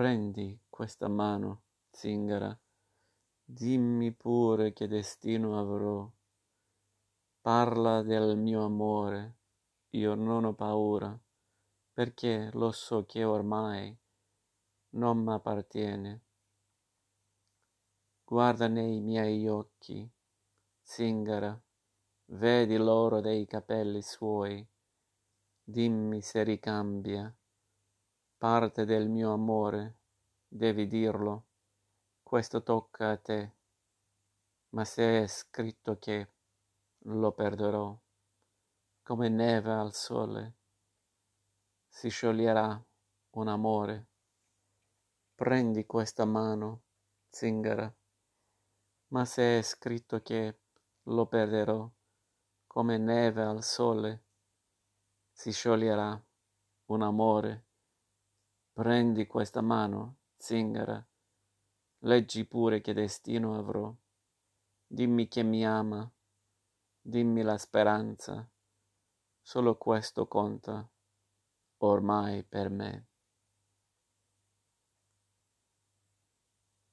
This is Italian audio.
prendi questa mano, zingara, dimmi pure che destino avrò. Parla del mio amore, io non ho paura, perché lo so che ormai non m'appartiene. Guarda nei miei occhi, zingara, vedi l'oro dei capelli suoi, dimmi se ricambia parte del mio amore, devi dirlo, questo tocca a te, ma se è scritto che lo perderò, come neve al sole, si scioglierà un amore. Prendi questa mano, zingara, ma se è scritto che lo perderò, come neve al sole, si scioglierà un amore. Prendi questa mano, zingara, leggi pure che destino avrò. Dimmi che mi ama, dimmi la speranza, solo questo conta ormai per me.